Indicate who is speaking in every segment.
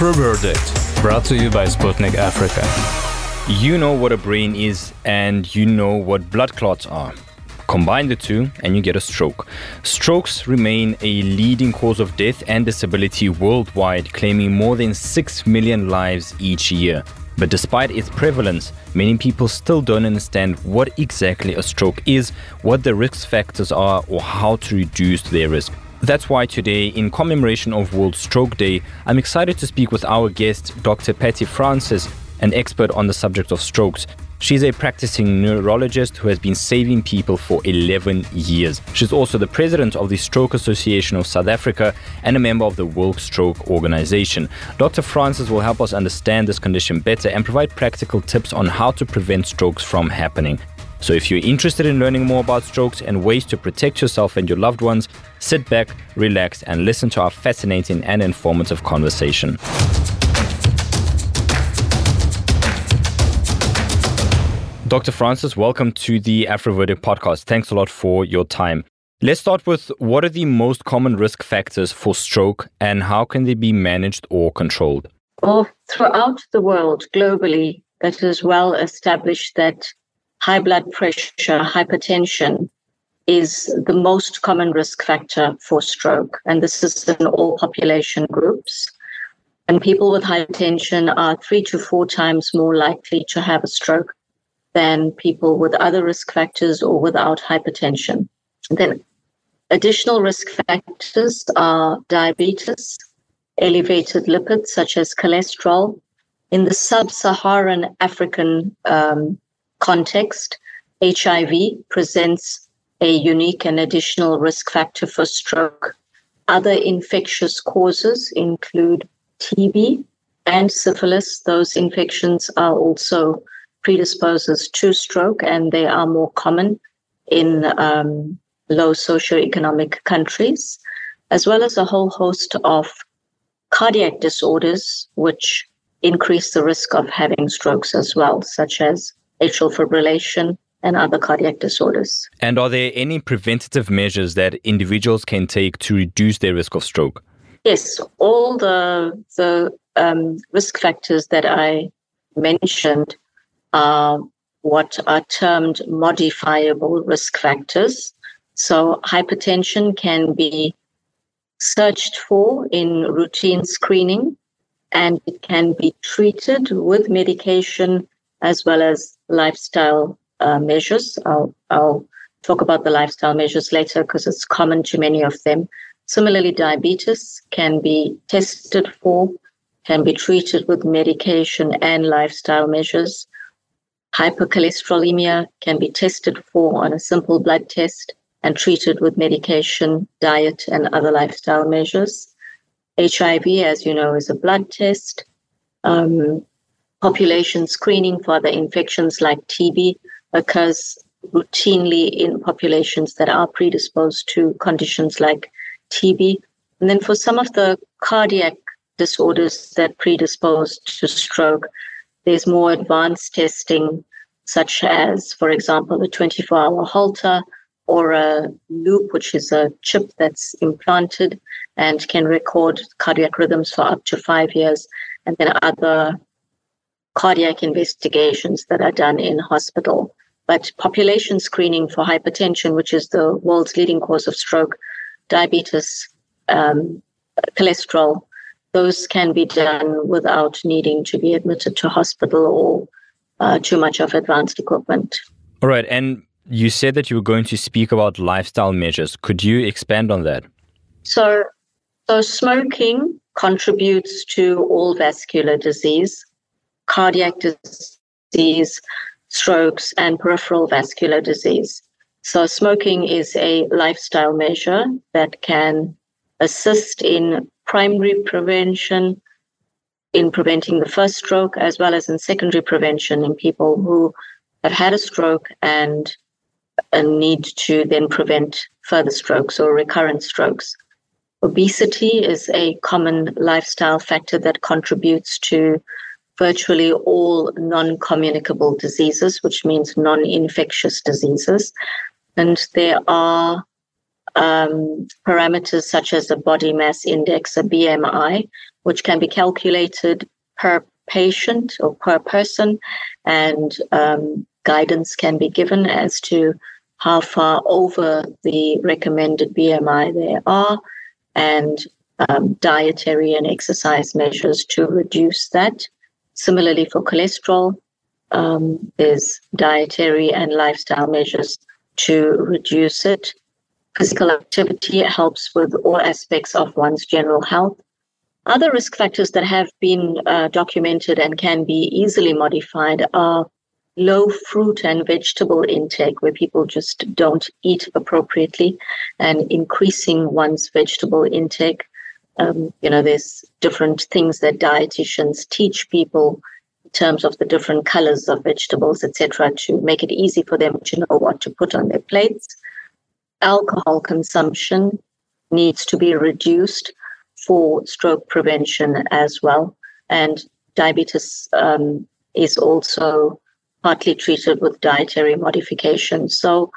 Speaker 1: AfroVerdict, brought to you by Sputnik Africa. You know what a brain is, and you know what blood clots are. Combine the two, and you get a stroke. Strokes remain a leading cause of death and disability worldwide, claiming more than 6 million lives each year. But despite its prevalence, many people still don't understand what exactly a stroke is, what the risk factors are, or how to reduce their risk. That's why today, in commemoration of World Stroke Day, I'm excited to speak with our guest, Dr. Patty Francis, an expert on the subject of strokes. She's a practicing neurologist who has been saving people for 11 years. She's also the president of the Stroke Association of South Africa and a member of the World Stroke Organization. Dr. Francis will help us understand this condition better and provide practical tips on how to prevent strokes from happening. So, if you're interested in learning more about strokes and ways to protect yourself and your loved ones, sit back, relax, and listen to our fascinating and informative conversation. Dr. Francis, welcome to the AfroVerdict podcast. Thanks a lot for your time. Let's start with what are the most common risk factors for stroke and how can they be managed or controlled?
Speaker 2: Well, throughout the world, globally, it is well established that high blood pressure, hypertension is the most common risk factor for stroke. And this is in all population groups. And people with hypertension are three to four times more likely to have a stroke than people with other risk factors or without hypertension. Then additional risk factors are diabetes, elevated lipids such as cholesterol. In the sub-Saharan African um, context, HIV presents a unique and additional risk factor for stroke. Other infectious causes include TB and syphilis. Those infections are also predisposes to stroke, and they are more common in um, low socioeconomic countries, as well as a whole host of cardiac disorders, which increase the risk of having strokes as well, such as atrial fibrillation and other cardiac disorders.
Speaker 1: And are there any preventative measures that individuals can take to reduce their risk of stroke?
Speaker 2: Yes, all the the um, risk factors that I mentioned are what are termed modifiable risk factors. So, hypertension can be searched for in routine screening and it can be treated with medication as well as lifestyle uh, measures. I'll, I'll talk about the lifestyle measures later because it's common to many of them. Similarly, diabetes can be tested for, can be treated with medication and lifestyle measures. Hypercholesterolemia can be tested for on a simple blood test and treated with medication, diet, and other lifestyle measures. HIV, as you know, is a blood test. Um, population screening for the infections like TB occurs routinely in populations that are predisposed to conditions like TB. And then for some of the cardiac disorders that predispose to stroke, there's more advanced testing, such as, for example, a 24 hour Holter or a loop, which is a chip that's implanted and can record cardiac rhythms for up to five years, and then other cardiac investigations that are done in hospital. But population screening for hypertension, which is the world's leading cause of stroke, diabetes, um, cholesterol, those can be done without needing to be admitted to hospital or uh, too much of advanced equipment.
Speaker 1: All right. And you said that you were going to speak about lifestyle measures. Could you expand on that?
Speaker 2: So, so smoking contributes to all vascular disease, cardiac disease, strokes, and peripheral vascular disease. So, smoking is a lifestyle measure that can assist in primary prevention, in preventing the first stroke, as well as in secondary prevention in people who have had a stroke and a need to then prevent further strokes or recurrent strokes. Obesity is a common lifestyle factor that contributes to virtually all non communicable diseases, which means non infectious diseases. And there are um, parameters such as a body mass index, a BMI, which can be calculated per patient or per person, and um, guidance can be given as to how far over the recommended BMI they are, and um, dietary and exercise measures to reduce that. Similarly, for cholesterol, um, there's dietary and lifestyle measures to reduce it. Physical activity helps with all aspects of one's general health. Other risk factors that have been uh, documented and can be easily modified are low fruit and vegetable intake, where people just don't eat appropriately, and increasing one's vegetable intake. Um, you know, there's different things that dietitians teach people in terms of the different colors of vegetables, etc., to make it easy for them to know what to put on their plates. Alcohol consumption needs to be reduced for stroke prevention as well. And diabetes um, is also partly treated with dietary modification. So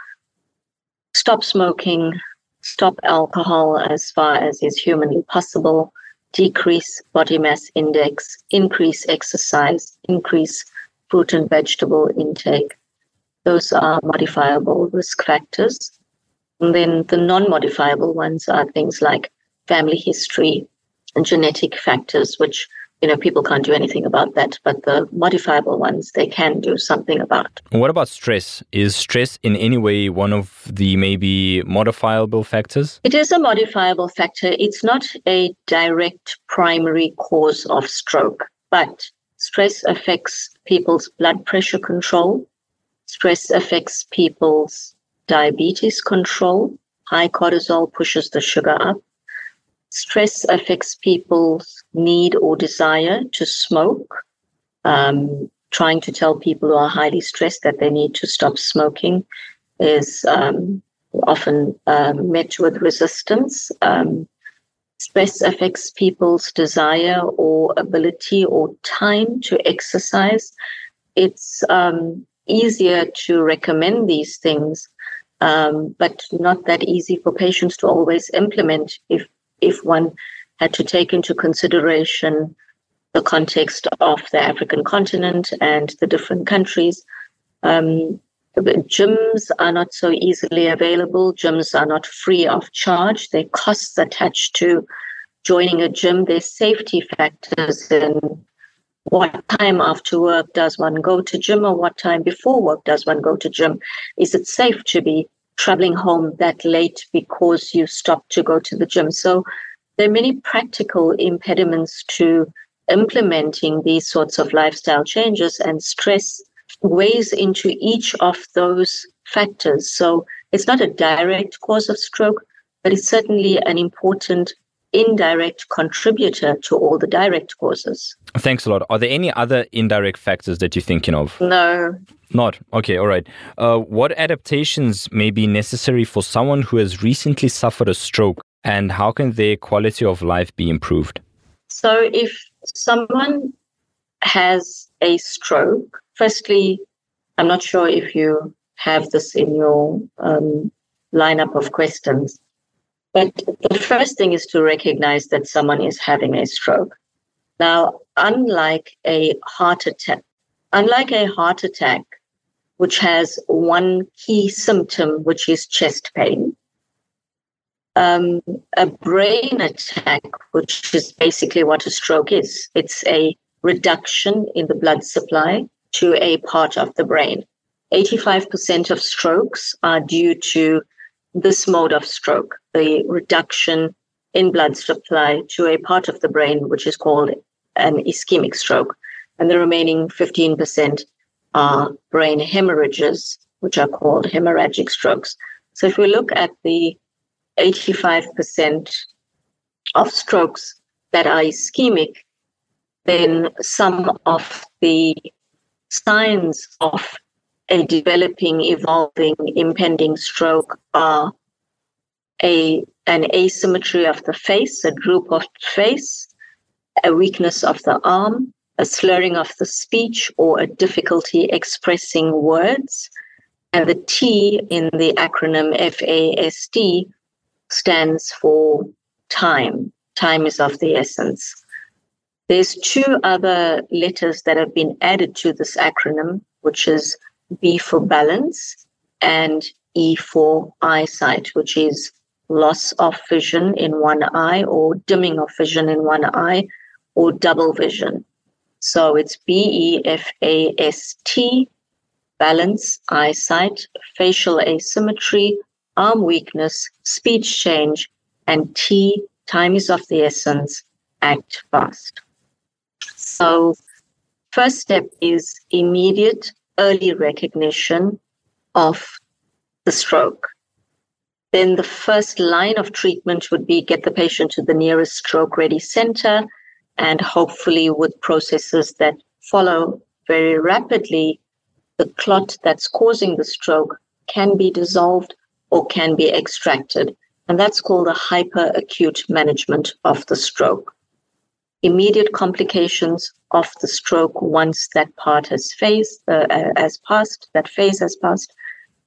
Speaker 2: stop smoking, stop alcohol as far as is humanly possible, decrease body mass index, increase exercise, increase fruit and vegetable intake. Those are modifiable risk factors. And then the non modifiable ones are things like family history and genetic factors, which you know people can't do anything about that but the modifiable ones they can do something about
Speaker 1: what about stress? Is stress in any way one of the maybe modifiable factors?
Speaker 2: It is a modifiable factor. It's not a direct primary cause of stroke but stress affects people's blood pressure control. Stress affects people's diabetes control. High cortisol pushes the sugar up. Stress affects people's need or desire to smoke. Um, trying to tell people who are highly stressed that they need to stop smoking is um, often um, met with resistance. Um, stress affects people's desire or ability or time to exercise. It's um, easier to recommend these things, um, but not that easy for patients to always implement if if one had to take into consideration the context of the African continent and the different countries. Um, gyms are not so easily available. Gyms are not free of charge. There are costs attached to joining a gym. There's safety factors in what time after work does one go to gym or what time before work does one go to gym? Is it safe to be traveling home that late because you stopped to go to the gym. So there are many practical impediments to implementing these sorts of lifestyle changes, and stress weighs into each of those factors. So it's not a direct cause of stroke, but it's certainly an important indirect contributor to all the direct causes.
Speaker 1: Thanks a lot. Are there any other indirect factors that you're thinking of?
Speaker 2: No.
Speaker 1: Not? Okay, all right. Uh, what adaptations may be necessary for someone who has recently suffered a stroke, and how can their quality of life be improved?
Speaker 2: So, if someone has a stroke, firstly, I'm not sure if you have this in your um, lineup of questions. But the first thing is to recognize that someone is having a stroke. Now, unlike a heart attack, unlike a heart attack, which has one key symptom, which is chest pain, um, a brain attack, which is basically what a stroke is, it's a reduction in the blood supply to a part of the brain. 85% of strokes are due to this mode of stroke, the reduction in blood supply to a part of the brain, which is called an ischemic stroke. And the remaining 15% are brain hemorrhages, which are called hemorrhagic strokes. So if we look at the 85% of strokes that are ischemic, then some of the signs of a developing, evolving, impending stroke are a an asymmetry of the face, a droop of the face, a weakness of the arm, a slurring of the speech, or a difficulty expressing words. And the T in the acronym FAST stands for time. Time is of the essence. There's two other letters that have been added to this acronym, which is B for balance and E for eyesight, which is loss of vision in one eye or dimming of vision in one eye or double vision. So it's B E F A S T, balance, eyesight, facial asymmetry, arm weakness, speech change, and T, time is of the essence, act fast. So, first step is immediate early recognition of the stroke. Then the first line of treatment would be get the patient to the nearest stroke ready center and hopefully with processes that follow very rapidly, the clot that's causing the stroke can be dissolved or can be extracted. And that's called a hyperacute management of the stroke. Immediate complications of the stroke once that part has phased, uh, uh, has passed, that phase has passed,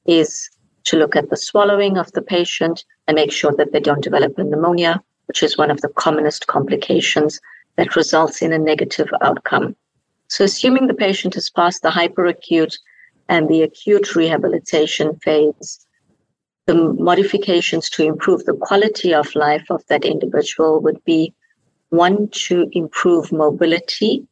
Speaker 2: is to look at the swallowing of the patient and make sure that they don't develop pneumonia, which is one of the commonest complications that results in a negative outcome. So, assuming the patient has passed the hyperacute and the acute rehabilitation phase, the modifications to improve the quality of life of that individual would be one to improve mobility,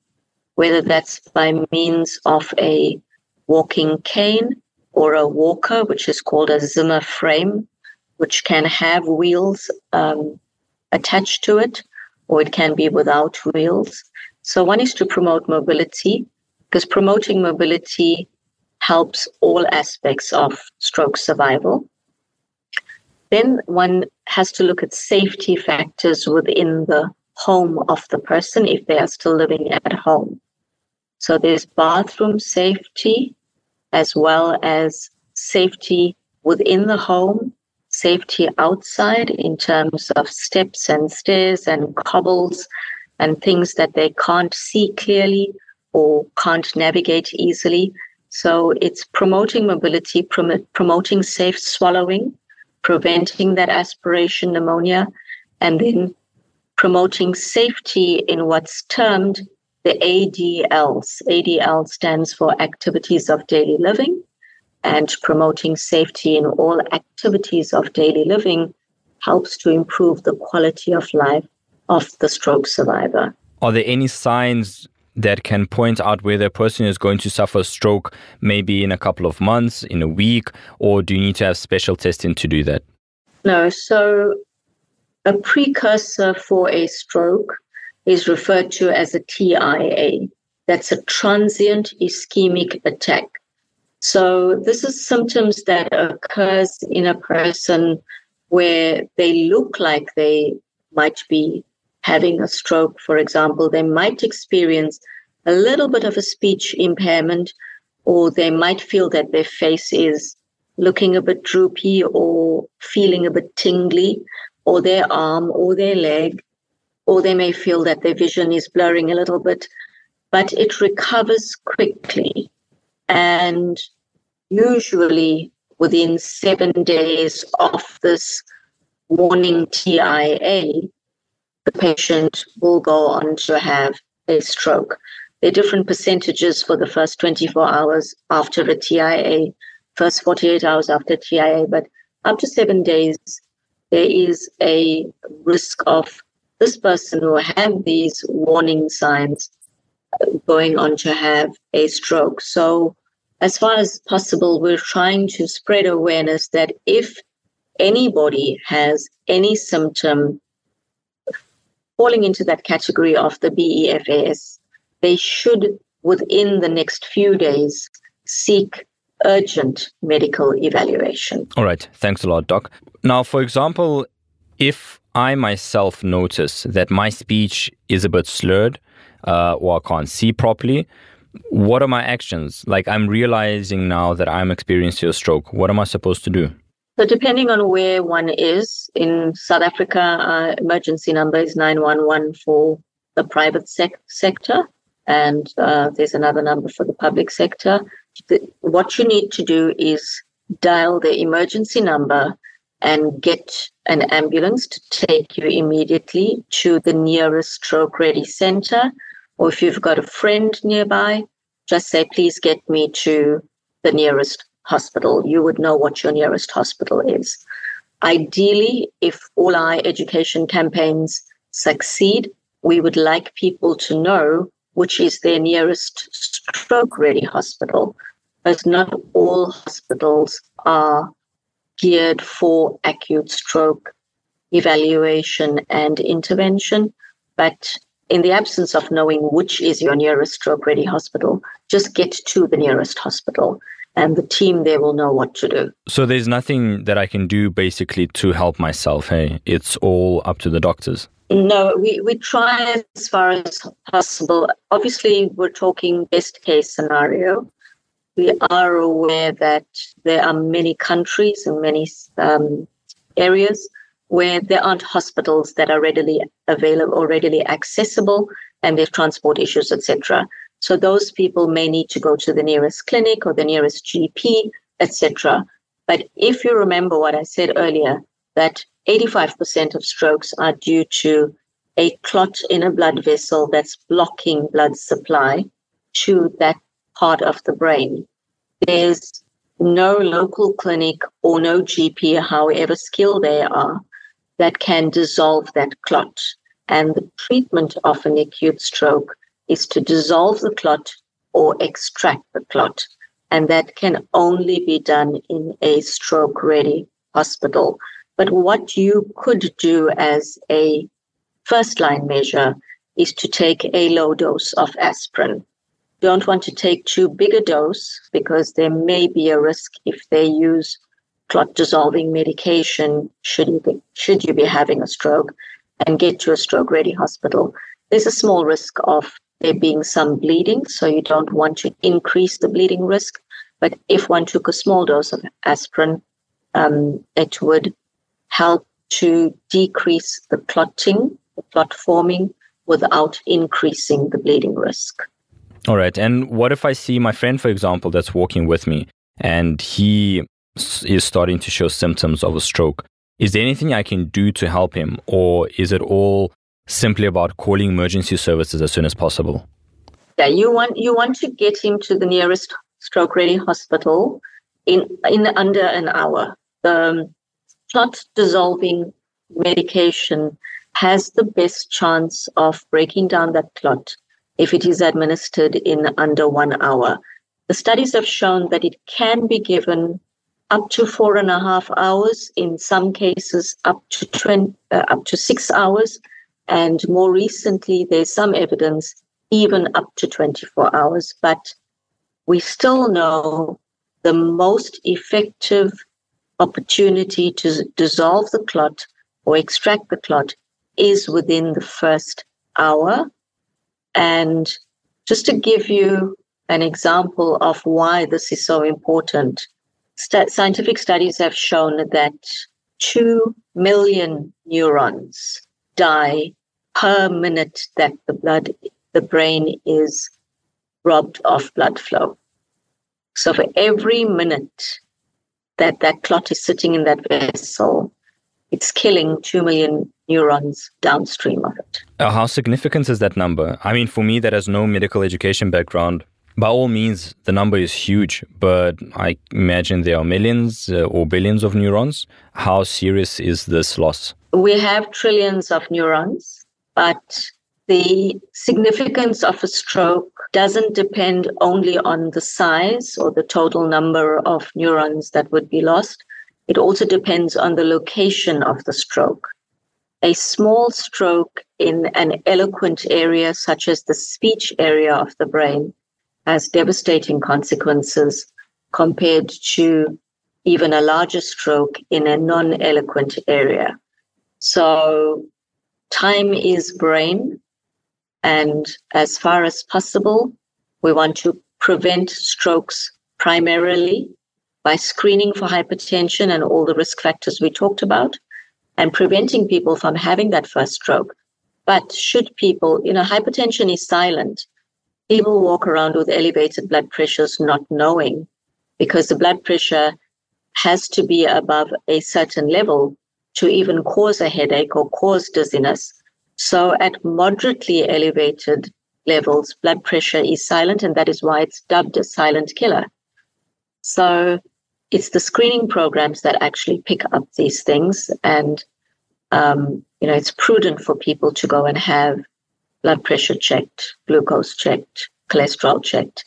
Speaker 2: whether that's by means of a walking cane or a walker, which is called a Zimmer frame, which can have wheels um, attached to it, or it can be without wheels. So, one is to promote mobility, because promoting mobility helps all aspects of stroke survival. Then one has to look at safety factors within the home of the person if they are still living at home. So there's bathroom safety as well as safety within the home, safety outside in terms of steps and stairs and cobbles and things that they can't see clearly or can't navigate easily. So it's promoting mobility, prom- promoting safe swallowing, preventing that aspiration pneumonia, and then promoting safety in what's termed the ADLs. ADL stands for Activities of Daily Living, and promoting safety in all activities of daily living helps to improve the quality of life of the stroke survivor.
Speaker 1: Are there any signs that can point out whether a person is going to suffer a stroke maybe in a couple of months, in a week, or do you need to have special testing to do that?
Speaker 2: No. So, a precursor for a stroke is referred to as a TIA. That's a transient ischemic attack. So, this is symptoms that occurs in a person where they look like they might be having a stroke, for example, they might experience a little bit of a speech impairment, or they might feel that their face is looking a bit droopy or feeling a bit tingly, or their arm or their leg, or they may feel that their vision is blurring a little bit, but it recovers quickly. And usually within seven days of this warning TIA, the patient will go on to have a stroke. There are different percentages for the first 24 hours after a TIA, first 48 hours after TIA, but up to seven days, there is a risk of this person who have these warning signs going on to have a stroke. So, as far as possible, we're trying to spread awareness that if anybody has any symptom falling into that category of the BEFAST, they should, within the next few days, seek urgent medical evaluation.
Speaker 1: All right. Thanks a lot, Doc. Now, for example, if I myself notice that my speech is a bit slurred uh, or I can't see properly, what are my actions? Like, I'm realizing now that I'm experiencing a stroke. What am I supposed to do?
Speaker 2: So, depending on where one is in South Africa, uh, emergency number is 911 for the private sec- sector, and uh, there's another number for the public sector. The, what you need to do is dial the emergency number and get an ambulance to take you immediately to the nearest stroke ready center or if you've got a friend nearby, just say, please get me to the nearest hospital. You would know what your nearest hospital is. Ideally, if all our education campaigns succeed, we would like people to know which is their nearest stroke ready hospital. But not all hospitals are geared for acute stroke evaluation and intervention. But in the absence of knowing which is your nearest stroke ready hospital, just get to the nearest hospital and the team there will know what to do.
Speaker 1: So there's nothing that I can do basically to help myself. Hey, it's all up to the doctors.
Speaker 2: No, we, we try as far as possible. Obviously, we're talking best case scenario. We are aware that there are many countries and many um, areas where there aren't hospitals that are readily available or readily accessible, and there's transport issues, etc. So those people may need to go to the nearest clinic or the nearest GP, etc. But if you remember what I said earlier, that 85% of strokes are due to a clot in a blood vessel that's blocking blood supply to that part of the brain. There's no local clinic or no GP, however skilled they are, that can dissolve that clot. And the treatment of an acute stroke is to dissolve the clot or extract the clot. And that can only be done in a stroke ready hospital. But what you could do as a first line measure is to take a low dose of aspirin. Don't want to take too big a dose because there may be a risk if they use clot dissolving medication should you be, should you be having a stroke and get to a stroke ready hospital. There's a small risk of there being some bleeding, so you don't want to increase the bleeding risk. But if one took a small dose of aspirin, um, it would help to decrease the clotting, the clot forming, without increasing the bleeding risk.
Speaker 1: All right. And what if I see my friend, for example, that's walking with me and he is starting to show symptoms of a stroke? Is there anything I can do to help him, or is it all simply about calling emergency services as soon as possible?
Speaker 2: Yeah, you want you want to get him to the nearest stroke ready hospital in in under an hour. The clot dissolving medication has the best chance of breaking down that clot if it is administered in under one hour. The studies have shown that it can be given up to four and a half hours, in some cases up to 20, uh, up to six hours, and more recently, there's some evidence even up to 24 hours. But we still know the most effective opportunity to dissolve the clot or extract the clot is within the first hour. And just to give you an example of why this is so important, st- scientific studies have shown that 2 million neurons die per minute that the blood, the brain is robbed of blood flow. So for every minute that that clot is sitting in that vessel, it's killing 2 million neurons downstream of it.
Speaker 1: Uh, how significant is that number? I mean, for me, that has no medical education background, by all means, the number is huge, but I imagine there are millions uh, or billions of neurons. How serious is this loss?
Speaker 2: We have trillions of neurons, but the significance of a stroke doesn't depend only on the size or the total number of neurons that would be lost. It also depends on the location of the stroke. A small stroke in an eloquent area, such as the speech area of the brain, has devastating consequences compared to even a larger stroke in a non eloquent area. So, time is brain. And as far as possible, we want to prevent strokes primarily by screening for hypertension and all the risk factors we talked about and preventing people from having that first stroke. But should people, you know, hypertension is silent people walk around with elevated blood pressures not knowing because the blood pressure has to be above a certain level to even cause a headache or cause dizziness. So at moderately elevated levels, blood pressure is silent, and that is why it's dubbed a silent killer. So it's the screening programs that actually pick up these things, and um, you know it's prudent for people to go and have blood pressure checked, glucose checked, cholesterol checked,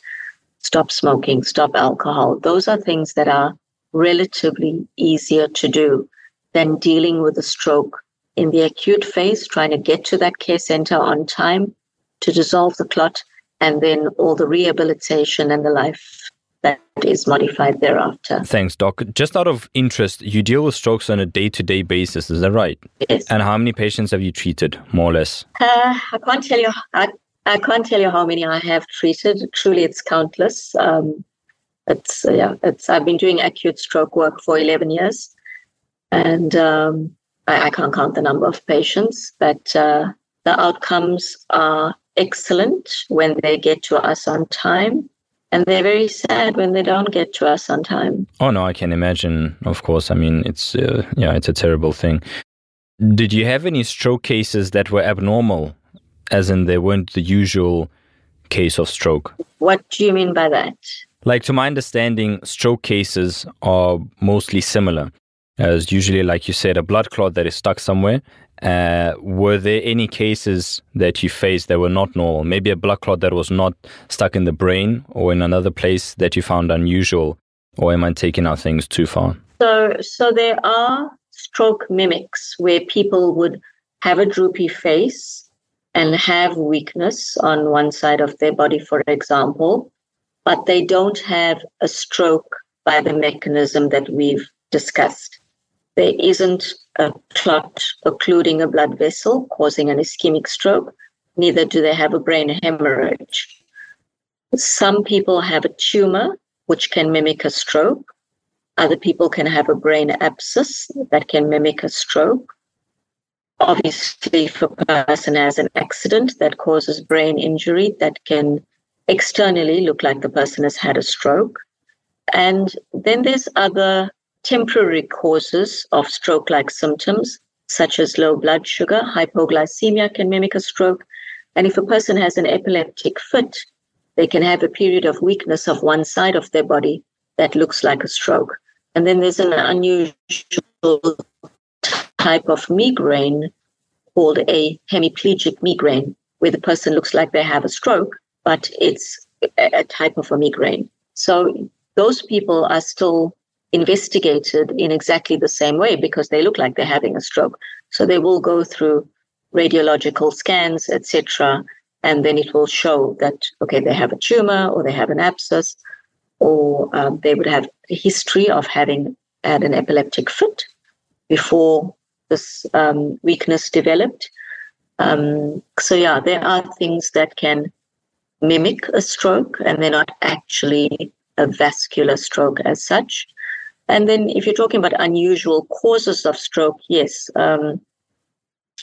Speaker 2: stop smoking, stop alcohol. Those are things that are relatively easier to do than dealing with a stroke in the acute phase, trying to get to that care center on time to dissolve the clot, and then all the rehabilitation and the life that is modified thereafter.
Speaker 1: Thanks, Doc. Just out of interest, you deal with strokes on a day to day basis, is that right?
Speaker 2: Yes.
Speaker 1: And how many patients have you treated, more or less?
Speaker 2: Uh, I can't tell you. I, I can't tell you how many I have treated. Truly, it's countless. Um, it's yeah. It's I've been doing acute stroke work for eleven years, and um, I, I, can't count the number of patients. But uh, the outcomes are excellent when they get to us on time and they're very sad when they don't get to us on time.
Speaker 1: Oh no, I can imagine. Of course, I mean it's uh, yeah, it's a terrible thing. Did you have any stroke cases that were abnormal, as in they weren't the usual case of stroke?
Speaker 2: What do you mean by that?
Speaker 1: Like to my understanding, stroke cases are mostly similar. As usually, like you said, a blood clot that is stuck somewhere, uh, were there any cases that you faced that were not normal? Maybe a blood clot that was not stuck in the brain or in another place that you found unusual? Or am I taking our things too far?
Speaker 2: So, so there are stroke mimics where people would have a droopy face and have weakness on one side of their body, for example, but they don't have a stroke by the mechanism that we've discussed. There isn't a clot occluding a blood vessel, causing an ischemic stroke. Neither do they have a brain hemorrhage. Some people have a tumor, which can mimic a stroke. Other people can have a brain abscess that can mimic a stroke. Obviously, if a person has an accident that causes brain injury, that can externally look like the person has had a stroke. And then there's other temporary causes of stroke like symptoms, such as low blood sugar, hypoglycemia can mimic a stroke. And if a person has an epileptic fit, they can have a period of weakness of one side of their body that looks like a stroke. And then there's an unusual type of migraine called a hemiplegic migraine, where the person looks like they have a stroke, but it's a type of a migraine. So those people are still investigated in exactly the same way because they look like they're having a stroke. So they will go through radiological scans, etc., and then it will show that okay, they have a tumor or they have an abscess, or um, they would have a history of having had an epileptic fit before this um, weakness developed. Um, so yeah, there are things that can mimic a stroke, and they're not actually a vascular stroke as such. And then, if you're talking about unusual causes of stroke, yes, um,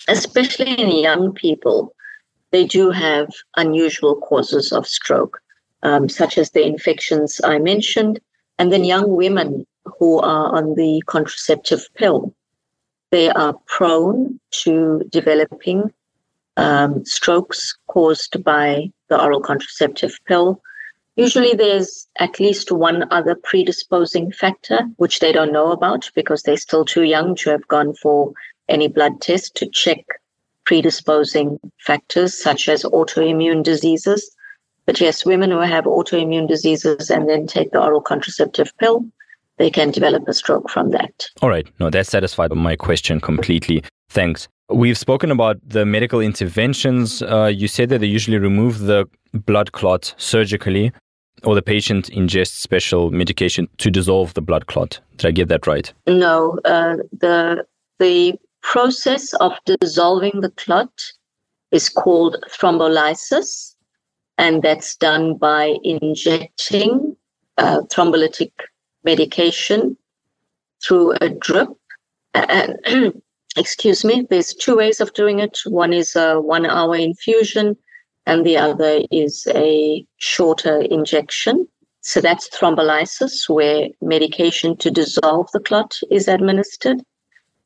Speaker 2: especially in young people, they do have unusual causes of stroke, um, such as the infections I mentioned. And then, young women who are on the contraceptive pill, they are prone to developing um, strokes caused by the oral contraceptive pill Usually there's at least one other predisposing factor, which they don't know about because they're still too young to have gone for any blood test to check predisposing factors such as autoimmune diseases. But yes, women who have autoimmune diseases and then take the oral contraceptive pill, they can develop a stroke from that.
Speaker 1: All right. No, that satisfied my question completely. Thanks. We've spoken about the medical interventions. Uh, you said that they usually remove the blood clot surgically or the patient ingests special medication to dissolve the blood clot. Did I get that right?
Speaker 2: No, uh, the the process of dissolving the clot is called thrombolysis, and that's done by injecting uh, thrombolytic medication through a drip. Excuse me, there's two ways of doing it. One is a one-hour infusion and the other is a shorter injection. So that's thrombolysis, where medication to dissolve the clot is administered.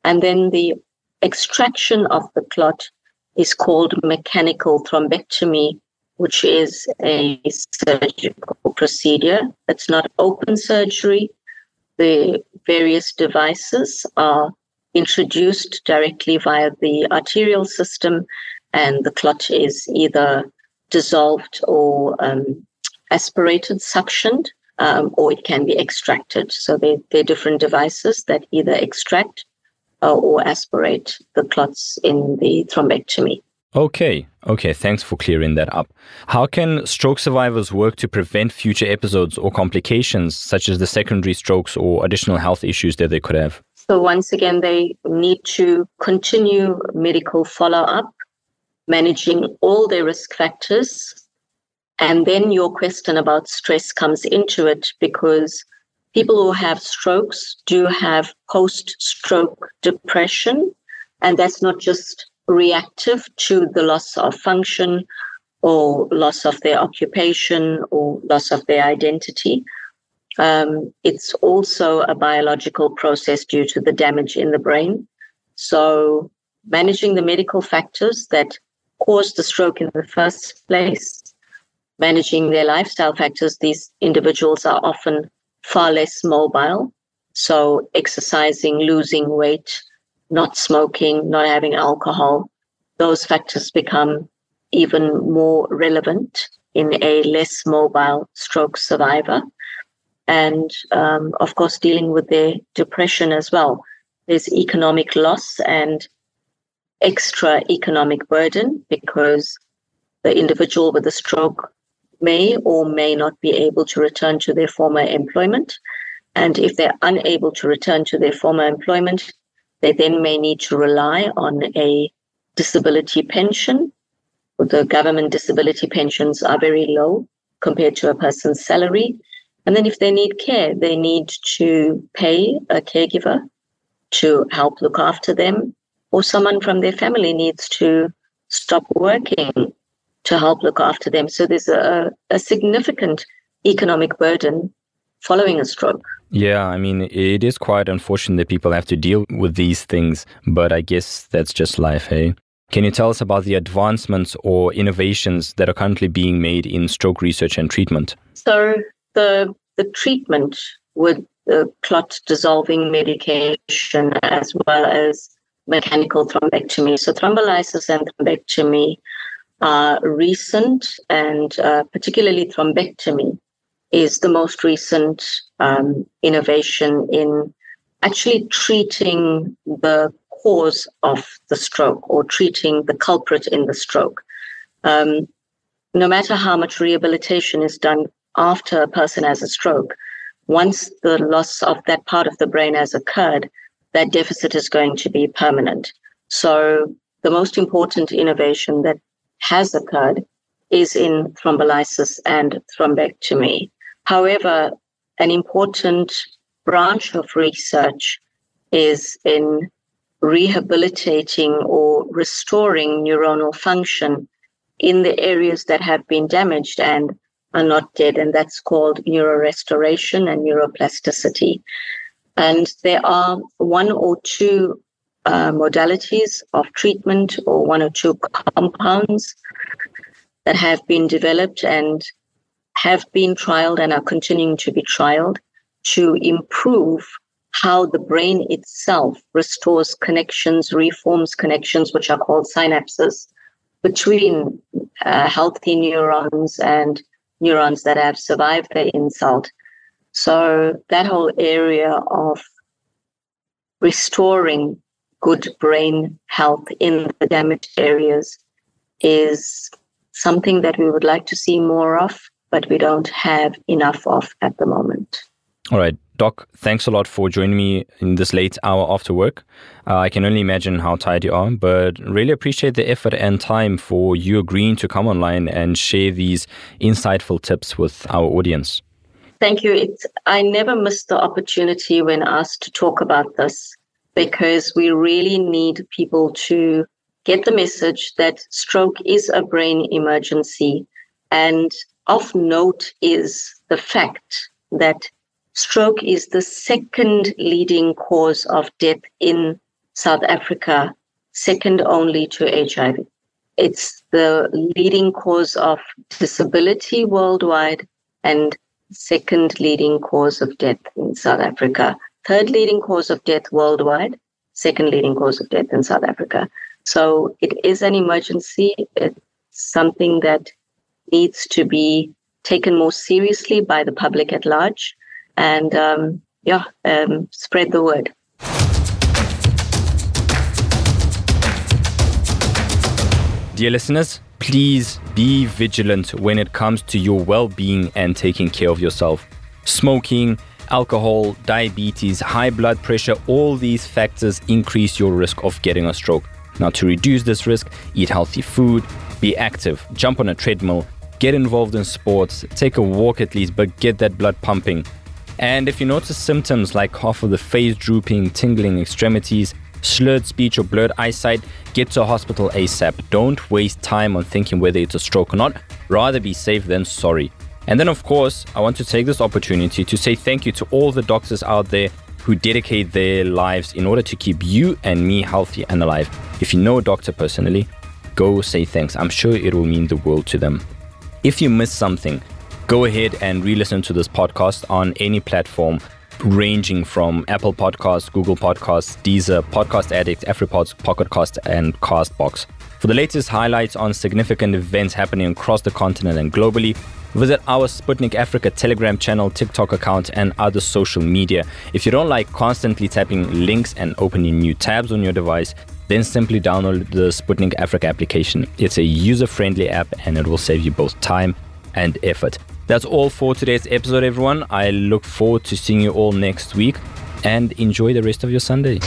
Speaker 2: And then the extraction of the clot is called mechanical thrombectomy, which is a surgical procedure. It's not open surgery. The various devices are introduced directly via the arterial system, and the clot is either dissolved or um, aspirated, suctioned, um, or it can be extracted. So they, they're different devices that either extract uh, or aspirate the clots in the thrombectomy.
Speaker 1: Okay, okay, thanks for clearing that up. How can stroke survivors work to prevent future episodes or complications, such as the secondary strokes or additional health issues that they could have?
Speaker 2: So, once again, they need to continue medical follow up, managing all their risk factors. And then your question about stress comes into it because people who have strokes do have post stroke depression. And that's not just reactive to the loss of function or loss of their occupation or loss of their identity. Um, it's also a biological process due to the damage in the brain. So, managing the medical factors that caused the stroke in the first place, managing their lifestyle factors, these individuals are often far less mobile. So, exercising, losing weight, not smoking, not having alcohol, those factors become even more relevant in a less mobile stroke survivor. And um, of course, dealing with their depression as well. There's economic loss and extra economic burden because the individual with a stroke may or may not be able to return to their former employment. And if they're unable to return to their former employment, they then may need to rely on a disability pension. The government disability pensions are very low compared to a person's salary. And then if they need care, they need to pay a caregiver to help look after them, or someone from their family needs to stop working to help look after them. So there's a, a significant economic burden following a stroke.
Speaker 1: Yeah, I mean, it is quite unfortunate that people have to deal with these things, but I guess that's just life, hey? Can you tell us about the advancements or innovations that are currently being made in stroke research and treatment?
Speaker 2: So, the, the treatment with the clot dissolving medication as well as mechanical thrombectomy. So, thrombolysis and thrombectomy are recent, and uh, particularly thrombectomy is the most recent um, innovation in actually treating the cause of the stroke or treating the culprit in the stroke. Um, no matter how much rehabilitation is done after a person has a stroke, once the loss of that part of the brain has occurred, that deficit is going to be permanent. So, the most important innovation that has occurred is in thrombolysis and thrombectomy. However, an important branch of research is in rehabilitating or restoring neuronal function in the areas that have been damaged and are not dead. And that's called neurorestoration and neuroplasticity. And there are one or two uh, modalities of treatment or one or two compounds that have been developed and have been trialed and are continuing to be trialed to improve how the brain itself restores connections, reforms connections, which are called synapses, between uh, healthy neurons and neurons that have survived the insult. So that whole area of restoring good brain health in the damaged areas is something that we would like to see more of but we don't have enough of at the moment.
Speaker 1: All right. Doc, thanks a lot for joining me in this late hour after work. Uh, I can only imagine how tired you are, but really appreciate the effort and time for you agreeing to come online and share these insightful tips with our audience.
Speaker 2: Thank you. It's, I never miss the opportunity when asked to talk about this because we really need people to get the message that stroke is a brain emergency and of note is the fact that stroke is the second leading cause of death in South Africa, second only to HIV. it's the leading cause of disability worldwide and second leading cause of death in South Africa. Third leading cause of death worldwide, second leading cause of death in South Africa. So it is an emergency. It's something that needs to be taken more seriously by the public at large. And um, yeah, um, spread the word.
Speaker 1: Dear listeners, please be vigilant when it comes to your well being and taking care of yourself. Smoking, alcohol, diabetes, high blood pressure, all these factors increase your risk of getting a stroke. Now, to reduce this risk, eat healthy food, be active, jump on a treadmill, get involved in sports, take a walk at least, but get that blood pumping. And if you notice symptoms like half of the face drooping, tingling extremities, slurred speech or blurred eyesight, get to a hospital ASAP. Don't waste time on thinking whether it's a stroke or not. Rather be safe than sorry. And then, of course, I want to take this opportunity to say thank you to all the doctors out there who dedicate their lives in order to keep you and me healthy and alive. If you know a doctor personally, go say thanks. I'm sure it will mean the world to them. If you missed something, go ahead and re listen to this podcast on any platform ranging from Apple Podcasts, Google Podcasts, Deezer, Podcast Addict, AfriPods, Pocketcast, and Castbox. For the latest highlights on significant events happening across the continent and globally, visit our Sputnik Africa Telegram channel, TikTok account, and other social media. If you don't like constantly tapping links and opening new tabs on your device, then simply download the Sputnik Africa application. It's a user friendly app and it will save you both time and effort. That's all for today's episode, everyone. I look forward to seeing you all next week and enjoy the rest of your Sunday.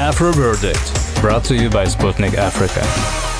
Speaker 3: AfroVerdict, brought to you by Sputnik Africa.